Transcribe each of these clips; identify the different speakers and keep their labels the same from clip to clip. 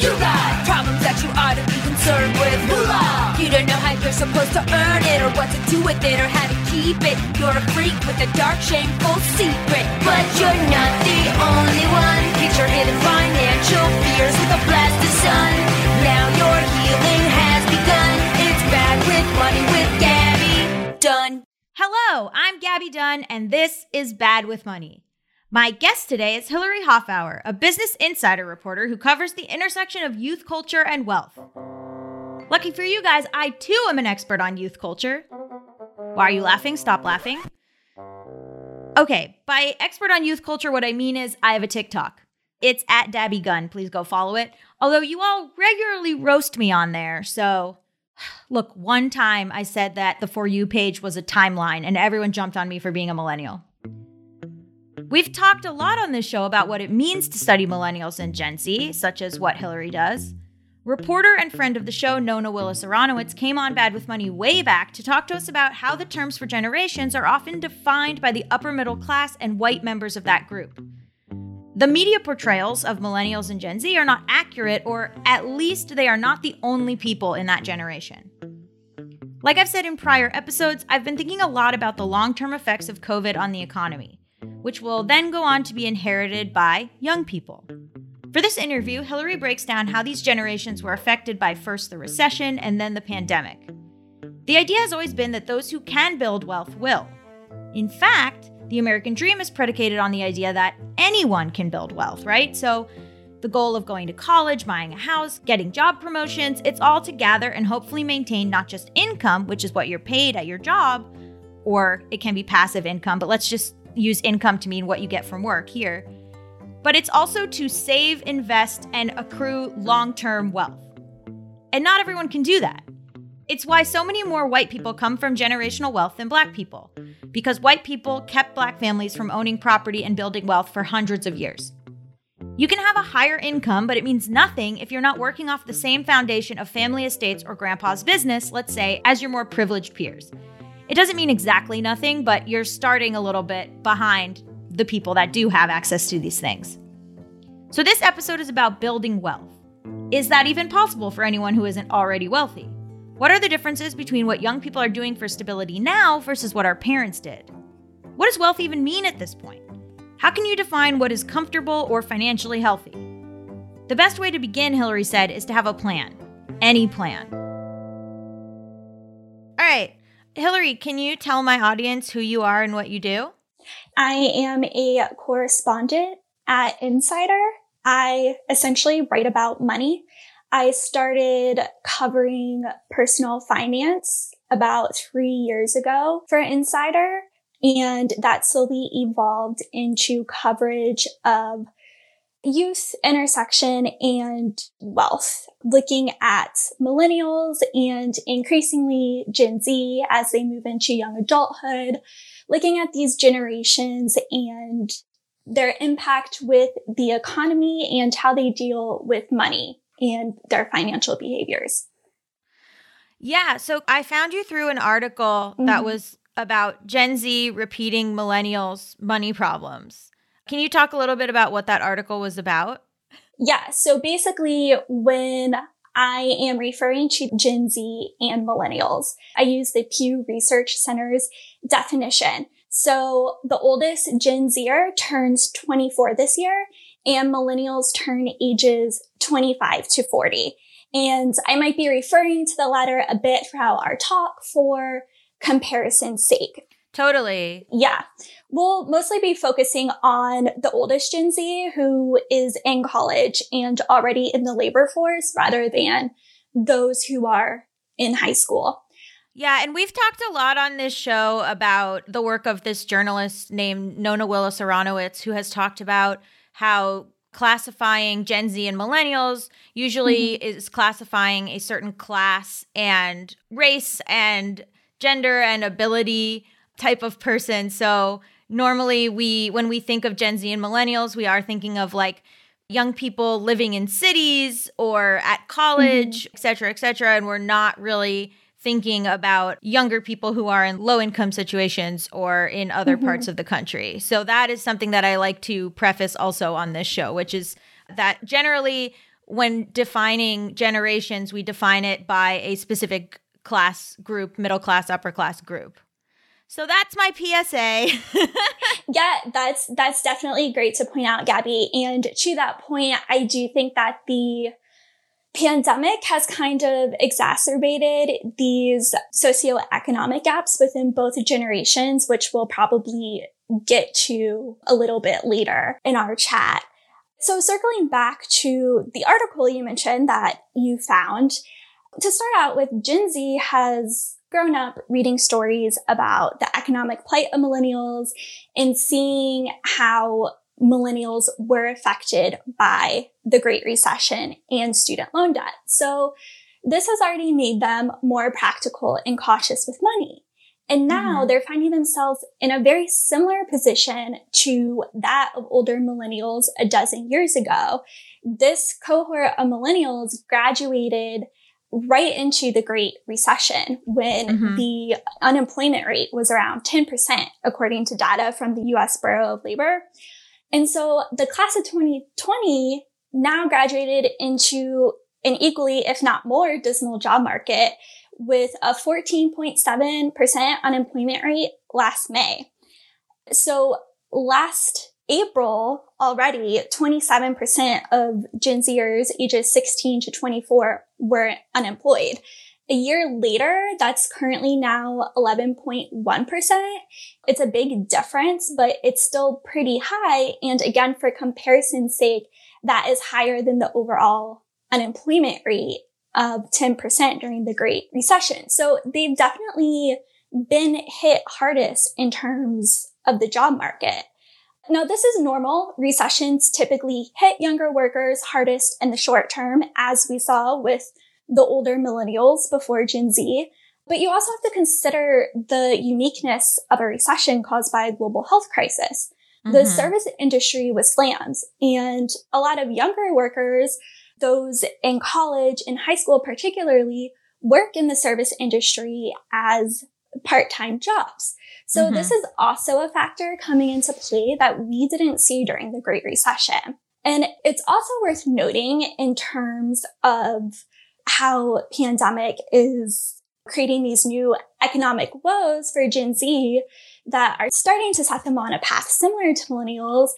Speaker 1: You got problems that you ought to be concerned with. Moolah. You don't know how you're supposed to earn it, or what to do with it, or how to keep it. You're a freak with a dark, shameful secret. But you're not the only one. Get your hidden financial fears with a blast of sun. Now your healing has begun. It's bad with money with Gabby Dunn.
Speaker 2: Hello, I'm Gabby Dunn, and this is Bad with Money. My guest today is Hillary Hoffower, a Business Insider reporter who covers the intersection of youth culture and wealth. Lucky for you guys, I too am an expert on youth culture. Why are you laughing? Stop laughing. Okay, by expert on youth culture, what I mean is I have a TikTok. It's at Dabby Gun. Please go follow it. Although you all regularly roast me on there, so look, one time I said that the For You page was a timeline and everyone jumped on me for being a millennial. We've talked a lot on this show about what it means to study millennials and Gen Z, such as what Hillary does. Reporter and friend of the show, Nona Willis Aronowitz, came on Bad with Money way back to talk to us about how the terms for generations are often defined by the upper middle class and white members of that group. The media portrayals of millennials and Gen Z are not accurate, or at least they are not the only people in that generation. Like I've said in prior episodes, I've been thinking a lot about the long term effects of COVID on the economy which will then go on to be inherited by young people. For this interview, Hillary breaks down how these generations were affected by first the recession and then the pandemic. The idea has always been that those who can build wealth will. In fact, the American dream is predicated on the idea that anyone can build wealth, right? So, the goal of going to college, buying a house, getting job promotions, it's all to gather and hopefully maintain not just income, which is what you're paid at your job, or it can be passive income, but let's just use income to mean what you get from work here, but it's also to save, invest, and accrue long term wealth. And not everyone can do that. It's why so many more white people come from generational wealth than black people, because white people kept black families from owning property and building wealth for hundreds of years. You can have a higher income, but it means nothing if you're not working off the same foundation of family estates or grandpa's business, let's say, as your more privileged peers. It doesn't mean exactly nothing, but you're starting a little bit behind the people that do have access to these things. So, this episode is about building wealth. Is that even possible for anyone who isn't already wealthy? What are the differences between what young people are doing for stability now versus what our parents did? What does wealth even mean at this point? How can you define what is comfortable or financially healthy? The best way to begin, Hillary said, is to have a plan. Any plan. All right, Hillary, can you tell my audience who you are and what you do?
Speaker 3: I am a correspondent at Insider. I essentially write about money. I started covering personal finance about three years ago for Insider, and that slowly evolved into coverage of youth intersection and wealth, looking at millennials and increasingly Gen Z as they move into young adulthood, looking at these generations and their impact with the economy and how they deal with money and their financial behaviors.
Speaker 2: Yeah, so I found you through an article mm-hmm. that was about Gen Z repeating millennials' money problems. Can you talk a little bit about what that article was about?
Speaker 3: Yeah. So basically, when I am referring to Gen Z and millennials, I use the Pew Research Center's definition. So the oldest Gen Zer turns 24 this year and millennials turn ages 25 to 40. And I might be referring to the latter a bit throughout our talk for comparison's sake.
Speaker 2: Totally.
Speaker 3: Yeah. We'll mostly be focusing on the oldest Gen Z who is in college and already in the labor force rather than those who are in high school.
Speaker 2: Yeah, and we've talked a lot on this show about the work of this journalist named Nona Willis Aronowitz, who has talked about how classifying Gen Z and millennials usually mm-hmm. is classifying a certain class and race and gender and ability type of person. So normally we when we think of Gen Z and millennials, we are thinking of like young people living in cities or at college, mm-hmm. et cetera, et cetera. And we're not really thinking about younger people who are in low income situations or in other mm-hmm. parts of the country. So that is something that I like to preface also on this show, which is that generally when defining generations, we define it by a specific class group, middle class, upper class group. So that's my PSA.
Speaker 3: yeah, that's that's definitely great to point out, Gabby. And to that point, I do think that the pandemic has kind of exacerbated these socioeconomic gaps within both generations, which we'll probably get to a little bit later in our chat. So circling back to the article you mentioned that you found, to start out with, Gen Z has grown up reading stories about the economic plight of millennials and seeing how millennials were affected by the Great Recession and student loan debt. So this has already made them more practical and cautious with money. And now mm-hmm. they're finding themselves in a very similar position to that of older millennials a dozen years ago. This cohort of millennials graduated right into the Great Recession when mm-hmm. the unemployment rate was around 10%, according to data from the US Bureau of Labor. And so the class of 2020 now graduated into an equally, if not more, dismal job market with a 14.7% unemployment rate last May. So last April already, 27% of Gen Zers ages 16 to 24 were unemployed. A year later, that's currently now 11.1%. It's a big difference, but it's still pretty high. And again, for comparison's sake, that is higher than the overall unemployment rate of 10% during the Great Recession. So they've definitely been hit hardest in terms of the job market. Now, this is normal. Recessions typically hit younger workers hardest in the short term, as we saw with the older millennials before Gen Z. But you also have to consider the uniqueness of a recession caused by a global health crisis. Mm-hmm. The service industry was slammed and a lot of younger workers those in college and high school particularly work in the service industry as part-time jobs. So mm-hmm. this is also a factor coming into play that we didn't see during the Great Recession. And it's also worth noting in terms of how pandemic is creating these new economic woes for Gen Z that are starting to set them on a path similar to millennials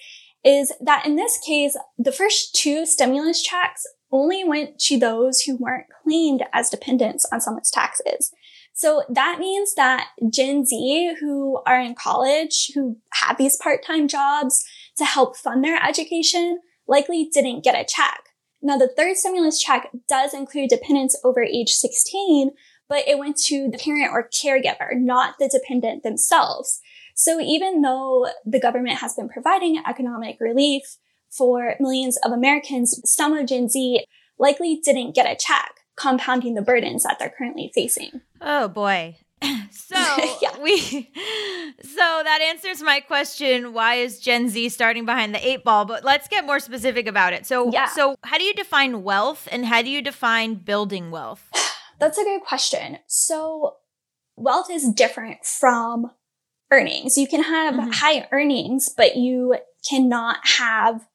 Speaker 3: is that in this case, the first two stimulus checks only went to those who weren't claimed as dependents on someone's taxes. So that means that Gen Z who are in college, who have these part-time jobs to help fund their education, likely didn't get a check. Now the third stimulus check does include dependents over age 16, but it went to the parent or caregiver, not the dependent themselves. So even though the government has been providing economic relief for millions of Americans, some of Gen Z likely didn't get a check, compounding the burdens that they're currently facing.
Speaker 2: Oh boy. So yeah. we so that answers my question why is Gen Z starting behind the eight ball but let's get more specific about it. So yeah. so how do you define wealth and how do you define building wealth?
Speaker 3: That's a good question. So wealth is different from earnings. You can have mm-hmm. high earnings, but you cannot have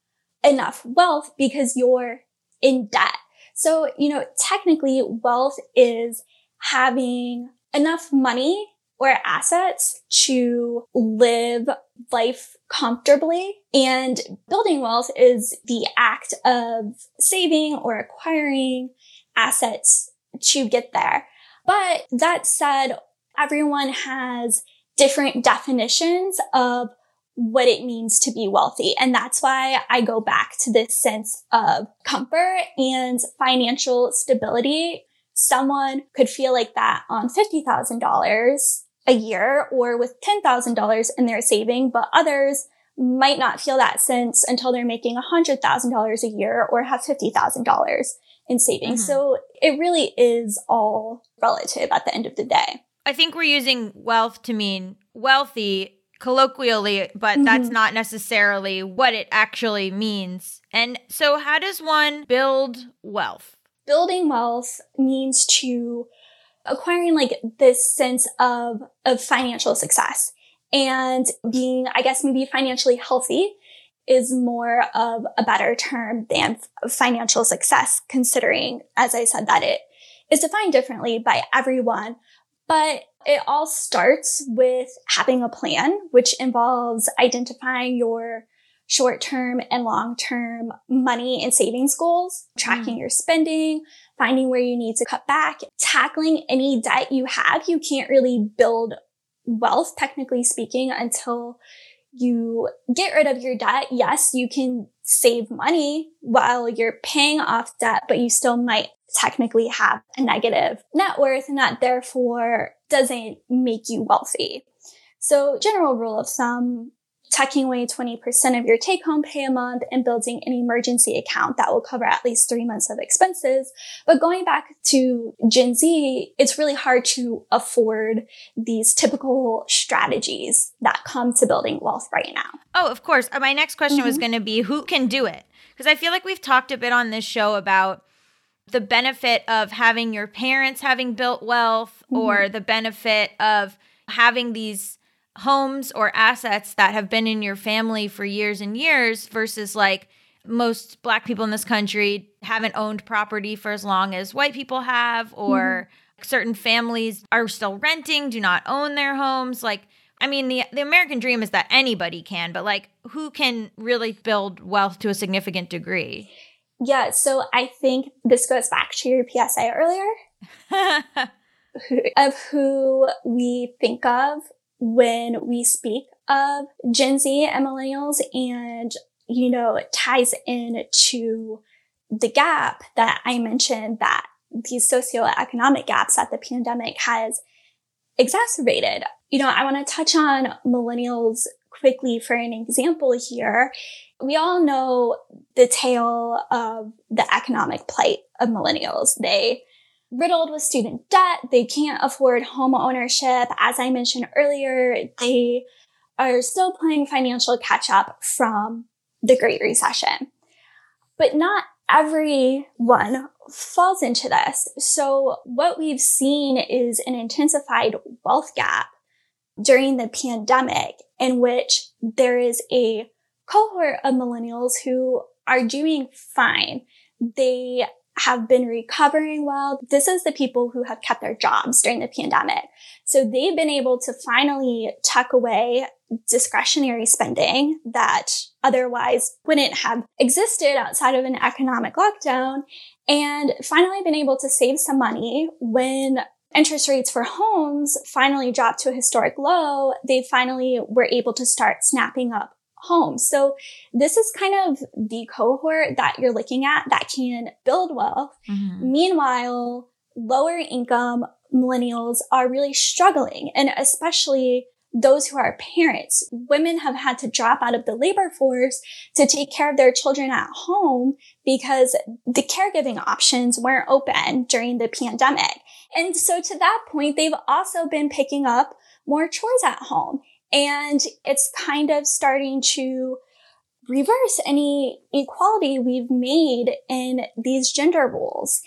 Speaker 3: enough wealth because you're in debt. So, you know, technically wealth is having enough money or assets to live life comfortably. And building wealth is the act of saving or acquiring assets to get there. But that said, everyone has different definitions of what it means to be wealthy. And that's why I go back to this sense of comfort and financial stability. Someone could feel like that on $50,000 a year or with $10,000 in their saving, but others might not feel that sense until they're making $100,000 a year or have $50,000 in savings. Mm-hmm. So it really is all relative at the end of the day.
Speaker 2: I think we're using wealth to mean wealthy colloquially, but mm-hmm. that's not necessarily what it actually means. And so, how does one build wealth?
Speaker 3: Building wealth means to acquiring like this sense of, of financial success and being, I guess, maybe financially healthy is more of a better term than financial success, considering, as I said, that it is defined differently by everyone. But it all starts with having a plan, which involves identifying your short term and long term money and savings goals, tracking mm. your spending, finding where you need to cut back, tackling any debt you have. You can't really build wealth, technically speaking, until you get rid of your debt. Yes, you can save money while you're paying off debt, but you still might technically have a negative net worth and that therefore doesn't make you wealthy. So general rule of thumb, tucking away 20% of your take home pay a month and building an emergency account that will cover at least three months of expenses. But going back to Gen Z, it's really hard to afford these typical strategies that come to building wealth right now.
Speaker 2: Oh, of course. Uh, my next question mm-hmm. was going to be who can do it? Because I feel like we've talked a bit on this show about the benefit of having your parents having built wealth mm-hmm. or the benefit of having these homes or assets that have been in your family for years and years versus like most black people in this country haven't owned property for as long as white people have or mm-hmm. certain families are still renting do not own their homes like I mean, the the American dream is that anybody can, but like, who can really build wealth to a significant degree?
Speaker 3: Yeah, so I think this goes back to your PSA earlier of who we think of when we speak of Gen Z and millennials and, you know, it ties in to the gap that I mentioned that these socioeconomic gaps that the pandemic has exacerbated. You know, I want to touch on millennials quickly for an example here. We all know the tale of the economic plight of millennials. They riddled with student debt. They can't afford home ownership. As I mentioned earlier, they are still playing financial catch up from the Great Recession. But not everyone falls into this. So what we've seen is an intensified wealth gap during the pandemic in which there is a cohort of millennials who are doing fine. They have been recovering well. This is the people who have kept their jobs during the pandemic. So they've been able to finally tuck away discretionary spending that otherwise wouldn't have existed outside of an economic lockdown and finally been able to save some money when interest rates for homes finally dropped to a historic low. They finally were able to start snapping up home. So this is kind of the cohort that you're looking at that can build wealth. Mm-hmm. Meanwhile, lower income millennials are really struggling and especially those who are parents. Women have had to drop out of the labor force to take care of their children at home because the caregiving options weren't open during the pandemic. And so to that point, they've also been picking up more chores at home. And it's kind of starting to reverse any equality we've made in these gender roles.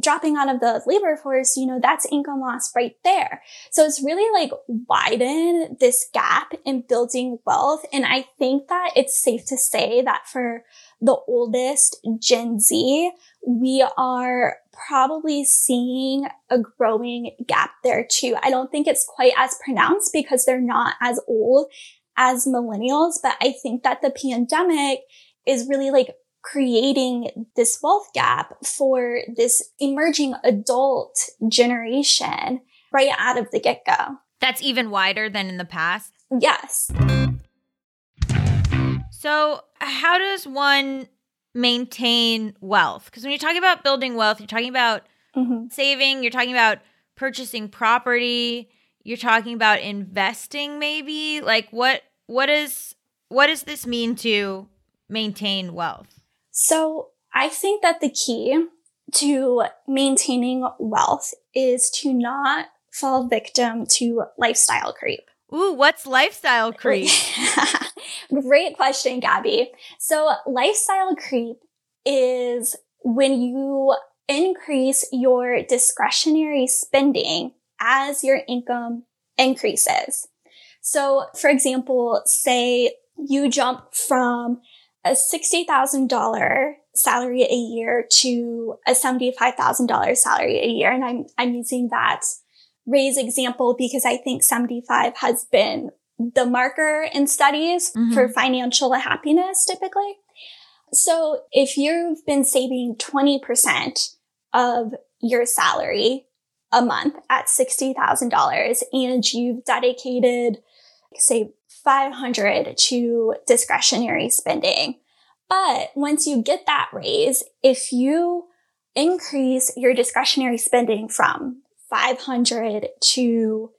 Speaker 3: Dropping out of the labor force, you know, that's income loss right there. So it's really like widen this gap in building wealth. And I think that it's safe to say that for the oldest Gen Z, we are probably seeing a growing gap there too. I don't think it's quite as pronounced because they're not as old as millennials, but I think that the pandemic is really like creating this wealth gap for this emerging adult generation right out of the get go.
Speaker 2: That's even wider than in the past?
Speaker 3: Yes.
Speaker 2: So, how does one maintain wealth? Because when you're talking about building wealth, you're talking about mm-hmm. saving, you're talking about purchasing property, you're talking about investing maybe? Like what what is what does this mean to maintain wealth?
Speaker 3: So, I think that the key to maintaining wealth is to not fall victim to lifestyle creep.
Speaker 2: Ooh, what's lifestyle creep?
Speaker 3: Great question, Gabby. So lifestyle creep is when you increase your discretionary spending as your income increases. So for example, say you jump from a $60,000 salary a year to a $75,000 salary a year. And I'm, I'm using that raise example because I think 75 has been the marker in studies mm-hmm. for financial happiness typically. So if you've been saving 20% of your salary a month at $60,000 and you've dedicated, say, 500 to discretionary spending. But once you get that raise, if you increase your discretionary spending from 500 to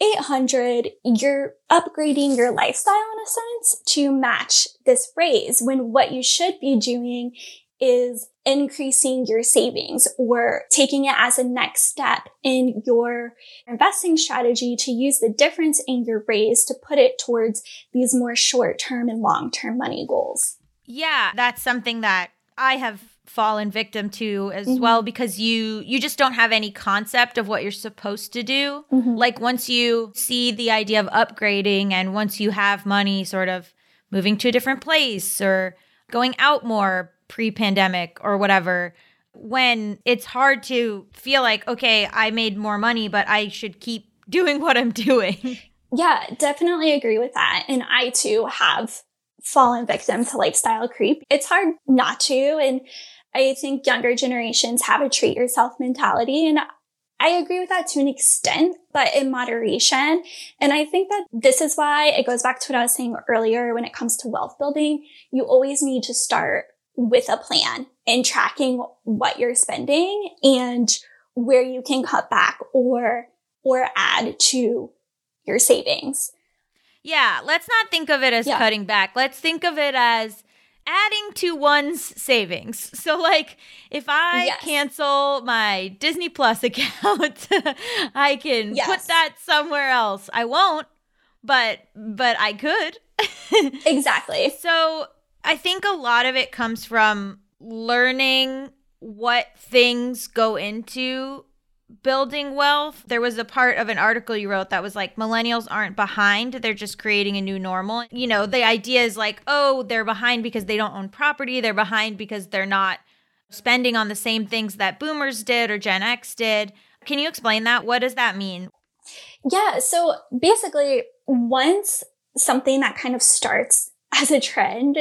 Speaker 3: 800, you're upgrading your lifestyle in a sense to match this raise when what you should be doing is increasing your savings or taking it as a next step in your investing strategy to use the difference in your raise to put it towards these more short term and long term money goals.
Speaker 2: Yeah, that's something that I have fallen victim to as mm-hmm. well because you you just don't have any concept of what you're supposed to do. Mm-hmm. Like once you see the idea of upgrading and once you have money sort of moving to a different place or going out more pre pandemic or whatever, when it's hard to feel like, okay, I made more money, but I should keep doing what I'm doing.
Speaker 3: Yeah, definitely agree with that. And I too have fallen victim to lifestyle creep. It's hard not to. And I think younger generations have a treat yourself mentality. And I agree with that to an extent, but in moderation. And I think that this is why it goes back to what I was saying earlier when it comes to wealth building. You always need to start with a plan and tracking what you're spending and where you can cut back or or add to your savings.
Speaker 2: Yeah, let's not think of it as yeah. cutting back. Let's think of it as adding to one's savings. So like if I yes. cancel my Disney Plus account, I can yes. put that somewhere else. I won't, but but I could.
Speaker 3: exactly.
Speaker 2: So I think a lot of it comes from learning what things go into building wealth. There was a part of an article you wrote that was like millennials aren't behind, they're just creating a new normal. You know, the idea is like, oh, they're behind because they don't own property, they're behind because they're not spending on the same things that boomers did or Gen X did. Can you explain that? What does that mean?
Speaker 3: Yeah, so basically, once something that kind of starts as a trend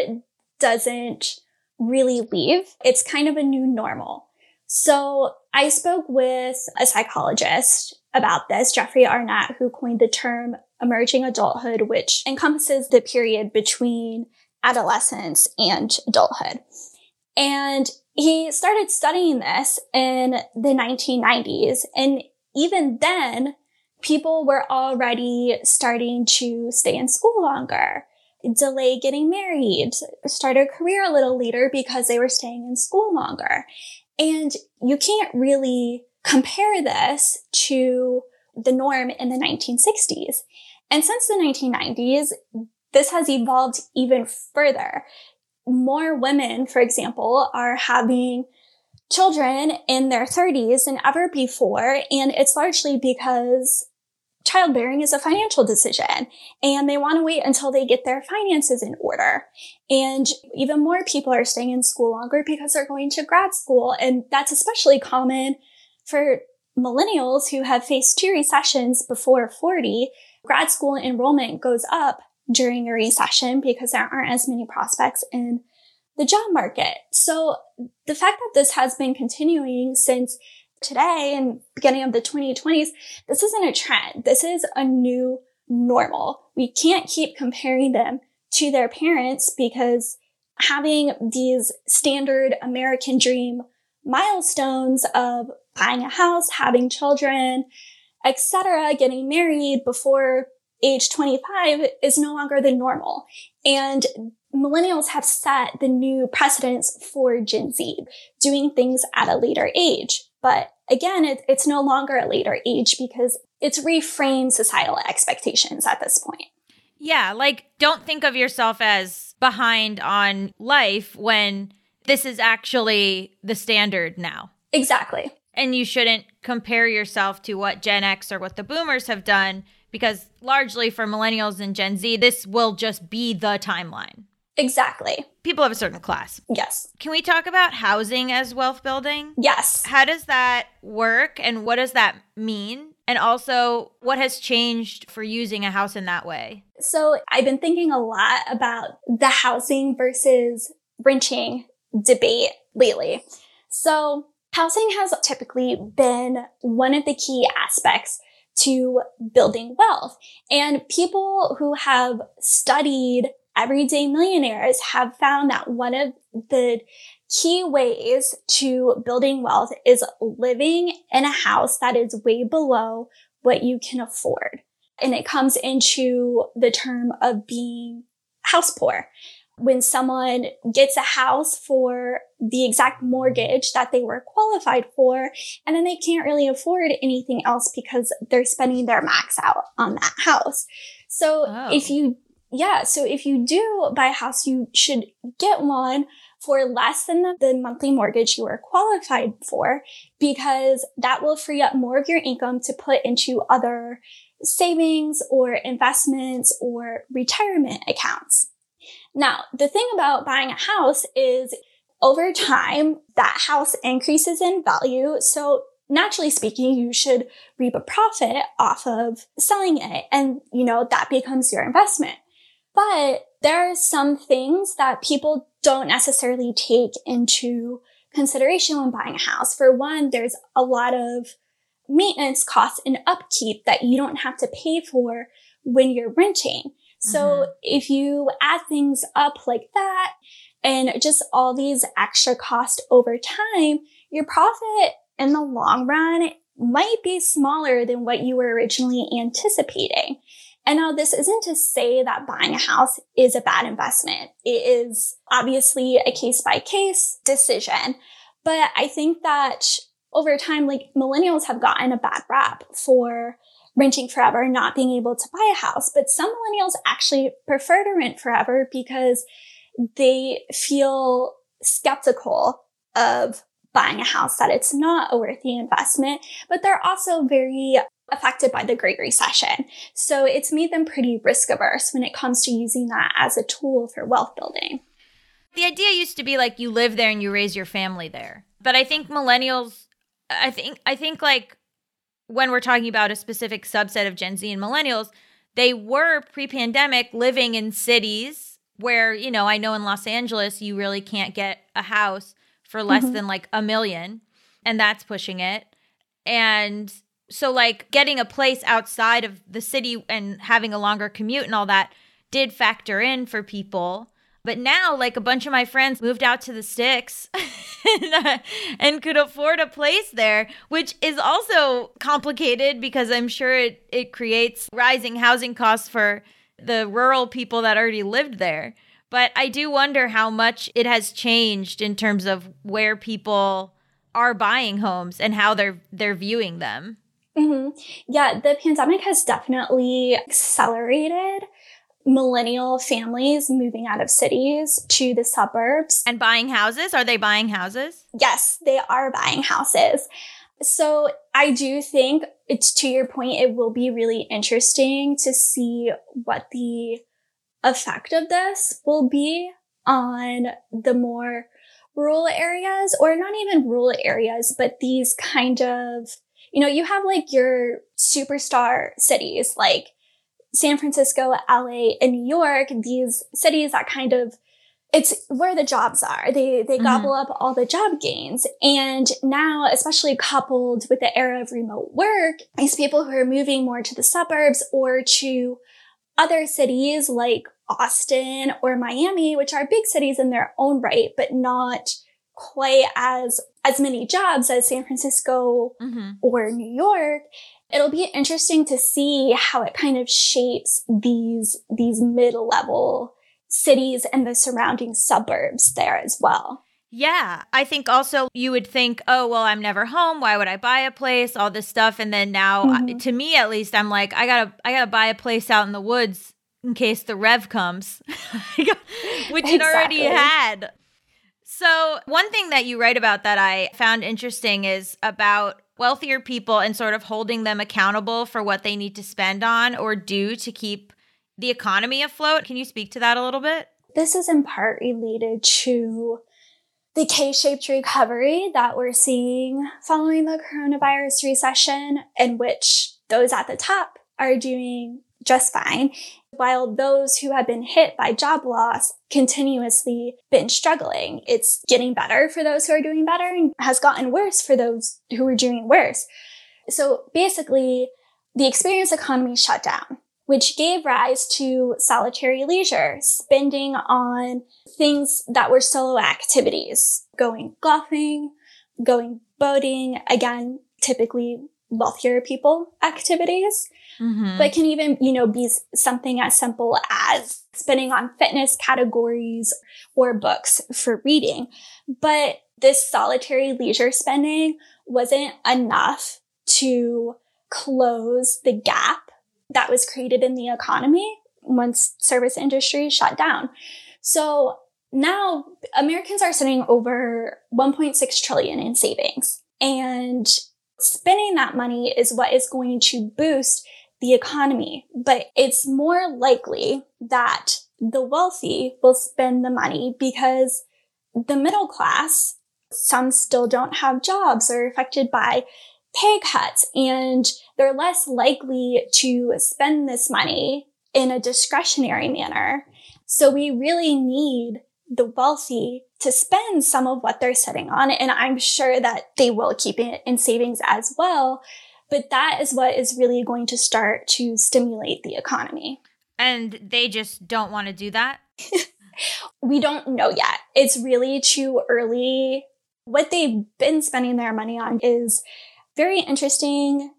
Speaker 3: doesn't really leave. It's kind of a new normal. So I spoke with a psychologist about this, Jeffrey Arnett, who coined the term emerging adulthood, which encompasses the period between adolescence and adulthood. And he started studying this in the 1990s. And even then, people were already starting to stay in school longer delay getting married, start a career a little later because they were staying in school longer. And you can't really compare this to the norm in the 1960s. And since the 1990s, this has evolved even further. More women, for example, are having children in their 30s than ever before. And it's largely because childbearing is a financial decision and they want to wait until they get their finances in order. And even more people are staying in school longer because they're going to grad school. And that's especially common for millennials who have faced two recessions before 40. Grad school enrollment goes up during a recession because there aren't as many prospects in the job market. So the fact that this has been continuing since today and beginning of the 2020s, this isn't a trend. This is a new normal. We can't keep comparing them to their parents because having these standard American dream milestones of buying a house, having children, etc., getting married before age 25 is no longer the normal. And millennials have set the new precedents for Gen Z, doing things at a later age. But again, it, it's no longer a later age because it's reframed societal expectations at this point.
Speaker 2: Yeah, like don't think of yourself as behind on life when this is actually the standard now.
Speaker 3: Exactly.
Speaker 2: And you shouldn't compare yourself to what Gen X or what the boomers have done because largely for millennials and Gen Z, this will just be the timeline.
Speaker 3: Exactly.
Speaker 2: People of a certain class.
Speaker 3: Yes.
Speaker 2: Can we talk about housing as wealth building?
Speaker 3: Yes.
Speaker 2: How does that work and what does that mean? And also, what has changed for using a house in that way?
Speaker 3: So, I've been thinking a lot about the housing versus renting debate lately. So, housing has typically been one of the key aspects to building wealth. And people who have studied everyday millionaires have found that one of the key ways to building wealth is living in a house that is way below what you can afford. And it comes into the term of being house poor. When someone gets a house for the exact mortgage that they were qualified for, and then they can't really afford anything else because they're spending their max out on that house. So
Speaker 2: Oh.
Speaker 3: if you yeah, so if you do buy a house, you should get one for less than the, the monthly mortgage you are qualified for because that will free up more of your income to put into other savings or investments or retirement accounts. Now, the thing about buying a house is over time, that house increases in value. So naturally speaking, you should reap a profit off of selling it. And, you know, that becomes your investment. But there are some things that people don't necessarily take into consideration when buying a house. For one, there's a lot of maintenance costs and upkeep that you don't have to pay for when you're renting. So
Speaker 2: Mhm.
Speaker 3: if you add things up like that and just all these extra costs over time, your profit in the long run might be smaller than what you were originally anticipating. And now this isn't to say that buying a house is a bad investment. It is obviously a case by case decision. But I think that over time, like millennials have gotten a bad rap for renting forever not being able to buy a house. But some millennials actually prefer to rent forever because they feel skeptical of buying a house, that it's not a worthy investment, but they're also very affected by the Great Recession. So it's made them pretty risk averse when it comes to using that as a tool for wealth building.
Speaker 2: The idea used to be like you live there and you raise your family there. But I think millennials I think I think like when we're talking about a specific subset of Gen Z and millennials, they were pre-pandemic living in cities where, you know, I know in Los Angeles you really can't get a house for less
Speaker 3: Mhm.
Speaker 2: than like a million and that's pushing it. And so like getting a place outside of the city and having a longer commute and all that did factor in for people. But now, like a bunch of my friends moved out to the sticks and, uh, and could afford a place there, which is also complicated because I'm sure it, it creates rising housing costs for the rural people that already lived there. But I do wonder how much it has changed in terms of where people are buying homes and how they're they're viewing them.
Speaker 3: Hmm Yeah, the pandemic has definitely accelerated millennial families moving out of cities to the suburbs.
Speaker 2: And buying houses? Are they buying houses?
Speaker 3: Yes, they are buying houses. So I do think it's to your point, it will be really interesting to see what the effect of this will be on the more rural areas or not even rural areas, but these kind of, you know, you have like your superstar cities like San Francisco, LA, and New York, these cities that kind of it's where the jobs are. They they
Speaker 2: Mhm.
Speaker 3: gobble up all the job gains. And now, especially coupled with the era of remote work, these people who are moving more to the suburbs or to other cities like Austin or Miami, which are big cities in their own right, but not quite as as many jobs as San Francisco
Speaker 2: Mm-hmm.
Speaker 3: or New York, it'll be interesting to see how it kind of shapes these these mid-level cities and the surrounding suburbs there as well.
Speaker 2: Yeah. I think also you would think, oh, well, I'm never home. Why would I buy a place? All this stuff. And then now,
Speaker 3: Mhm.
Speaker 2: to me at least, I'm like, I gotta, I gotta buy a place out in the woods in case the rev comes, which it already had. So, one thing that you write about that I found interesting is about wealthier people and sort of holding them accountable for what they need to spend on or do to keep the economy afloat. Can you speak to that a little bit?
Speaker 3: This is in part related to the K shaped recovery that we're seeing following the coronavirus recession, in which those at the top are doing just fine, while those who have been hit by job loss continuously been struggling. It's getting better for those who are doing better and has gotten worse for those who are doing worse. So basically, the experience economy shut down, which gave rise to solitary leisure, spending on things that were solo activities, going golfing, going boating, again, typically wealthier people activities. Mm-hmm. But can even, you know, be something as simple as spending on fitness categories or books for reading. But this solitary leisure spending wasn't enough to close the gap that was created in the economy once service industry shut down. So now Americans are sitting over 1.6 trillion in savings and spending that money is what is going to boost the economy. But it's more likely that the wealthy will spend the money because the middle class, some still don't have jobs or affected by pay cuts and they're less likely to spend this money in a discretionary manner. So we really need the wealthy to spend some of what they're sitting on. And I'm sure that they will keep it in savings as well. But that is what is really going to start to stimulate the economy.
Speaker 2: And they just don't want to do that?
Speaker 3: we don't know yet. It's really too early. What they've been spending their money on is very interesting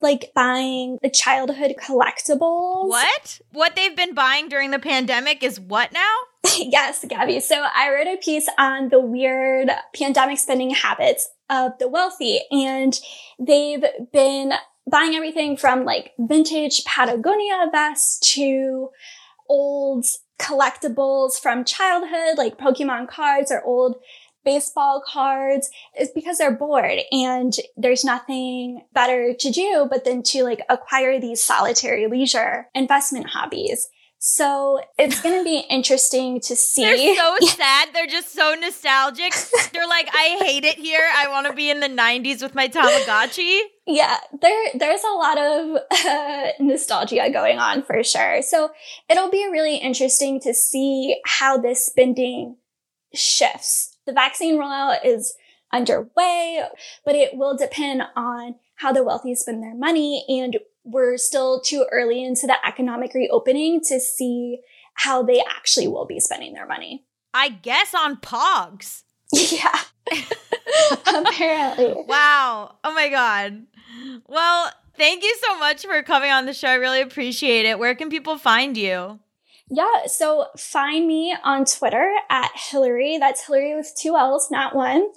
Speaker 3: like buying the childhood collectibles.
Speaker 2: What? What they've been buying during the pandemic is what now?
Speaker 3: yes, Gabby. So I wrote a piece on the weird pandemic spending habits of the wealthy, and they've been buying everything from like vintage Patagonia vests to old collectibles from childhood, like Pokemon cards or old baseball cards is because they're bored and there's nothing better to do but then to like acquire these solitary leisure investment hobbies. So it's going to be interesting to see.
Speaker 2: They're so sad. They're just so nostalgic. They're like, I hate it here. I want to be in the 90s with my Tamagotchi.
Speaker 3: Yeah, there there's a lot of uh, nostalgia going on for sure. So it'll be really interesting to see how this spending shifts the vaccine rollout is underway, but it will depend on how the wealthy spend their money. And we're still too early into the economic reopening to see how they actually will be spending their money.
Speaker 2: I guess on pogs.
Speaker 3: Yeah. Apparently.
Speaker 2: Wow. Oh my God. Well, thank you so much for coming on the show. I really appreciate it. Where can people find you?
Speaker 3: Yeah, so find me on Twitter at Hillary. That's Hillary with two L's, not one,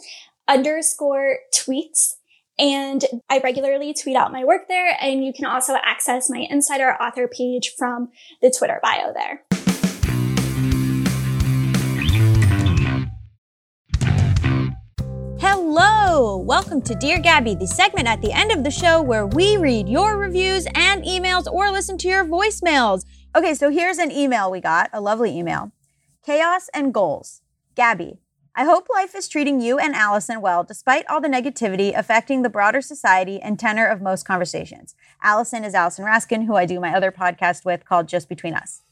Speaker 3: underscore tweets. And I regularly tweet out my work there. And you can also access my insider author page from the Twitter bio there.
Speaker 2: Hello! Welcome to Dear Gabby, the segment at the end of the show where we read your reviews and emails or listen to your voicemails. Okay, so here's an email we got, a lovely email. Chaos and Goals. Gabby, I hope life is treating you and Allison well despite all the negativity affecting the broader society and tenor of most conversations. Allison is Allison Raskin, who I do my other podcast with called Just Between Us.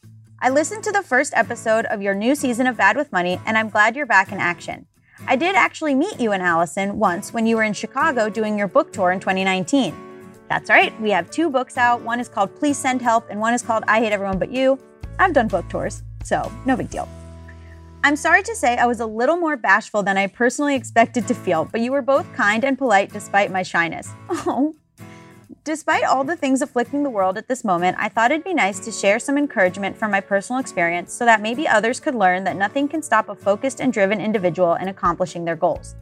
Speaker 2: I listened to the first episode of your new season of Bad with Money, and I'm glad you're back in action. I did actually meet you and Allison once when you were in Chicago doing your book tour in 2019. That's right, we have two books out. One is called Please Send Help, and one is called I Hate Everyone But You. I've done book tours, so no big deal. I'm sorry to say I was a little more bashful than I personally expected to feel, but you were both kind and polite despite my shyness. Oh. Despite all the things afflicting the world at this moment, I thought it'd be nice to share some encouragement from my personal experience so that maybe others could learn that nothing can stop a focused and driven individual in accomplishing their goals.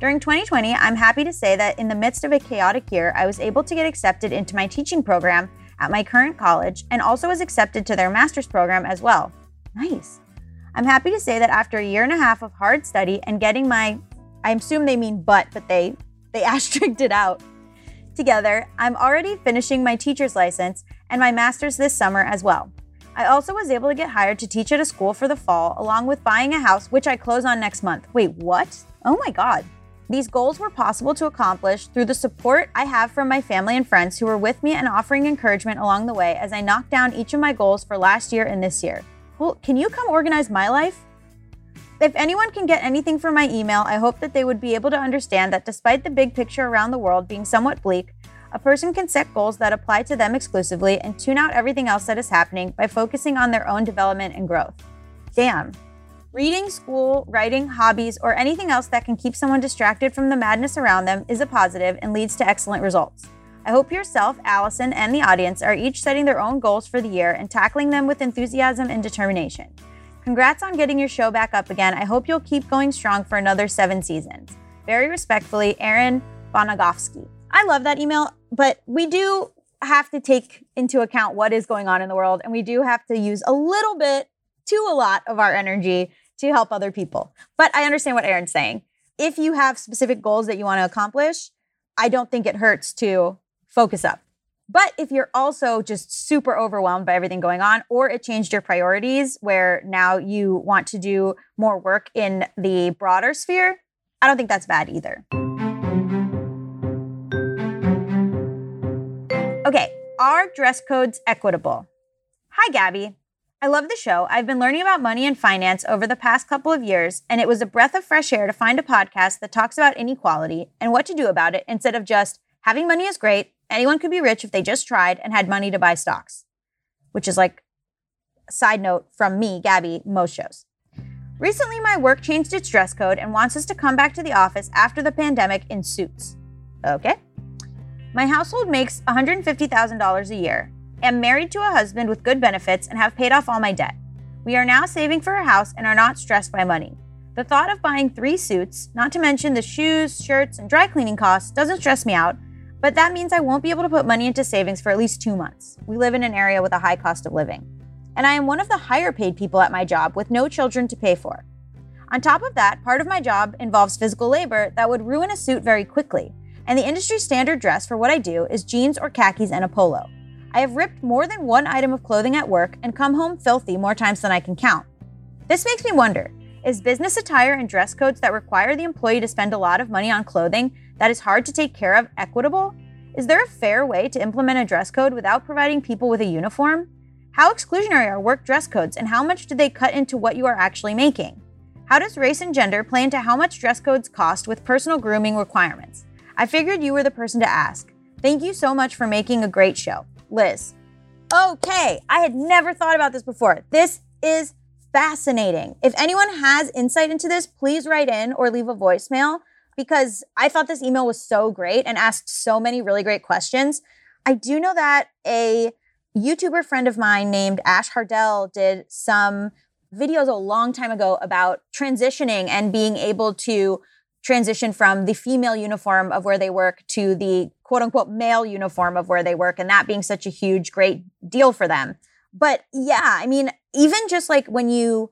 Speaker 2: During 2020, I'm happy to say that in the midst of a chaotic year, I was able to get accepted into my teaching program at my current college and also was accepted to their master's program as well. Nice. I'm happy to say that after a year and a half of hard study and getting my I assume they mean butt, but they they asterisked it out. Together, I'm already finishing my teacher's license and my master's this summer as well. I also was able to get hired to teach at a school for the fall, along with buying a house, which I close on next month. Wait, what? Oh my God. These goals were possible to accomplish through the support I have from my family and friends who were with me and offering encouragement along the way as I knocked down each of my goals for last year and this year. Well, can you come organize my life? If anyone can get anything from my email, I hope that they would be able to understand that despite the big picture around the world being somewhat bleak, a person can set goals that apply to them exclusively and tune out everything else that is happening by focusing on their own development and growth. Damn. Reading, school, writing, hobbies, or anything else that can keep someone distracted from the madness around them is a positive and leads to excellent results. I hope yourself, Allison, and the audience are each setting their own goals for the year and tackling them with enthusiasm and determination. Congrats on getting your show back up again. I hope you'll keep going strong for another seven seasons. Very respectfully, Aaron Bonagovsky. I love that email, but we do have to take into account what is going on in the world, and we do have to use a little bit to a lot of our energy to help other people. But I understand what Aaron's saying. If you have specific goals that you want to accomplish, I don't think it hurts to focus up. But if you're also just super overwhelmed by everything going on, or it changed your priorities where now you want to do more work in the broader sphere, I don't think that's bad either. Okay, are dress codes equitable? Hi, Gabby. I love the show. I've been learning about money and finance over the past couple of years, and it was a breath of fresh air to find a podcast that talks about inequality and what to do about it instead of just having money is great, Anyone could be rich if they just tried and had money to buy stocks, which is like a side note from me, Gabby, most shows. Recently, my work changed its dress code and wants us to come back to the office after the pandemic in suits. Okay. My household makes $150,000 a year, am married to a husband with good benefits, and have paid off all my debt. We are now saving for a house and are not stressed by money. The thought of buying three suits, not to mention the shoes, shirts, and dry cleaning costs, doesn't stress me out but that means I won't be able to put money into savings for at least two months. We live in an area with a high cost of living. And I am one of the higher paid people at my job with no children to pay for. On top of that, part of my job involves physical labor that would ruin a suit very quickly. And the industry standard dress for what I do is jeans or khakis and a polo. I have ripped more than one item of clothing at work and come home filthy more times than I can count. This makes me wonder is business attire and dress codes that require the employee to spend a lot of money on clothing that is hard to take care of equitable? Is there a fair way to implement a dress code without providing people with a uniform? How exclusionary are work dress codes and how much do they cut into what you are actually making? How does race and gender play into how much dress codes cost with personal grooming requirements? I figured you were the person to ask. Thank you so much for making a great show. Liz. Okay, I had never thought about this before. This is fascinating. If anyone has insight into this, please write in or leave a voicemail because I thought this email was so great and asked so many really great questions. I do know that a YouTuber friend of mine named Ash Hardell did some videos a long time ago about transitioning and being able to transition from the female uniform of where they work to the quote unquote male uniform of where they work and that being such a huge great deal for them. But yeah, I mean, even just like when you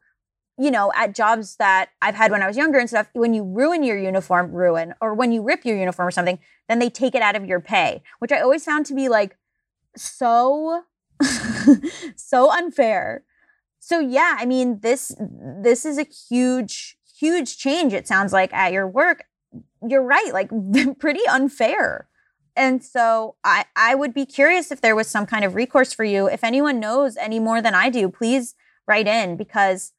Speaker 2: you know, at jobs that I've had when I was younger and stuff, when you ruin your uniform, ruin, or when you rip your uniform or something, then they take it out of your pay, which I always found to be like so, so unfair. So yeah, I mean, this this is a huge, huge change. It sounds like at your work. You're right, like pretty unfair. And so I I would be curious if there was some kind of recourse for you. If anyone knows any more than I do, please write in because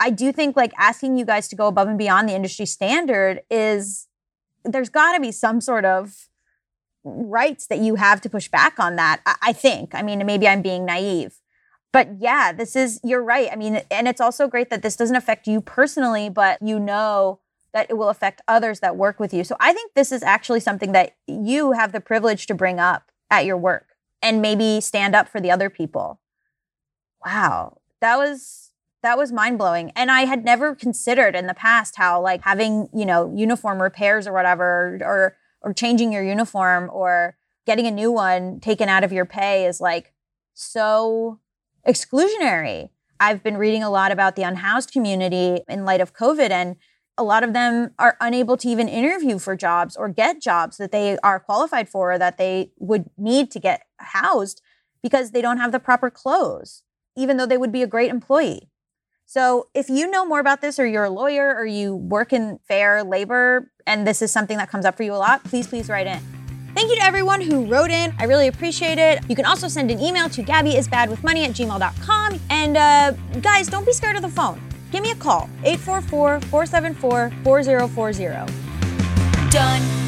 Speaker 2: I do think like asking you guys to go above and beyond the industry standard is there's got to be some sort of rights that you have to push back on that. I, I think. I mean, maybe I'm being naive. But yeah, this is, you're right. I mean, and it's also great that this doesn't affect you personally, but you know that it will affect others that work with you. So I think this is actually something that you have the privilege to bring up at your work and maybe stand up for the other people. Wow. That was that was mind blowing. And I had never considered in the past how like having, you know, uniform repairs or whatever, or, or changing your uniform or getting a new one taken out of your pay is like so exclusionary. I've been reading a lot about the unhoused community in light of COVID and a lot of them are unable to even interview for jobs or get jobs that they are qualified for that they would need to get housed because they don't have the proper clothes
Speaker 4: even though they would be a great employee. So if you know more about this or you're a lawyer or you work in fair labor and this is something that comes up for you a lot, please, please write in. Thank you to everyone who wrote in. I really appreciate it. You can also send an email to gabbyisbadwithmoney at gmail.com. And uh, guys, don't be scared of the phone. Give me a call, 844 474 4040.
Speaker 1: Done.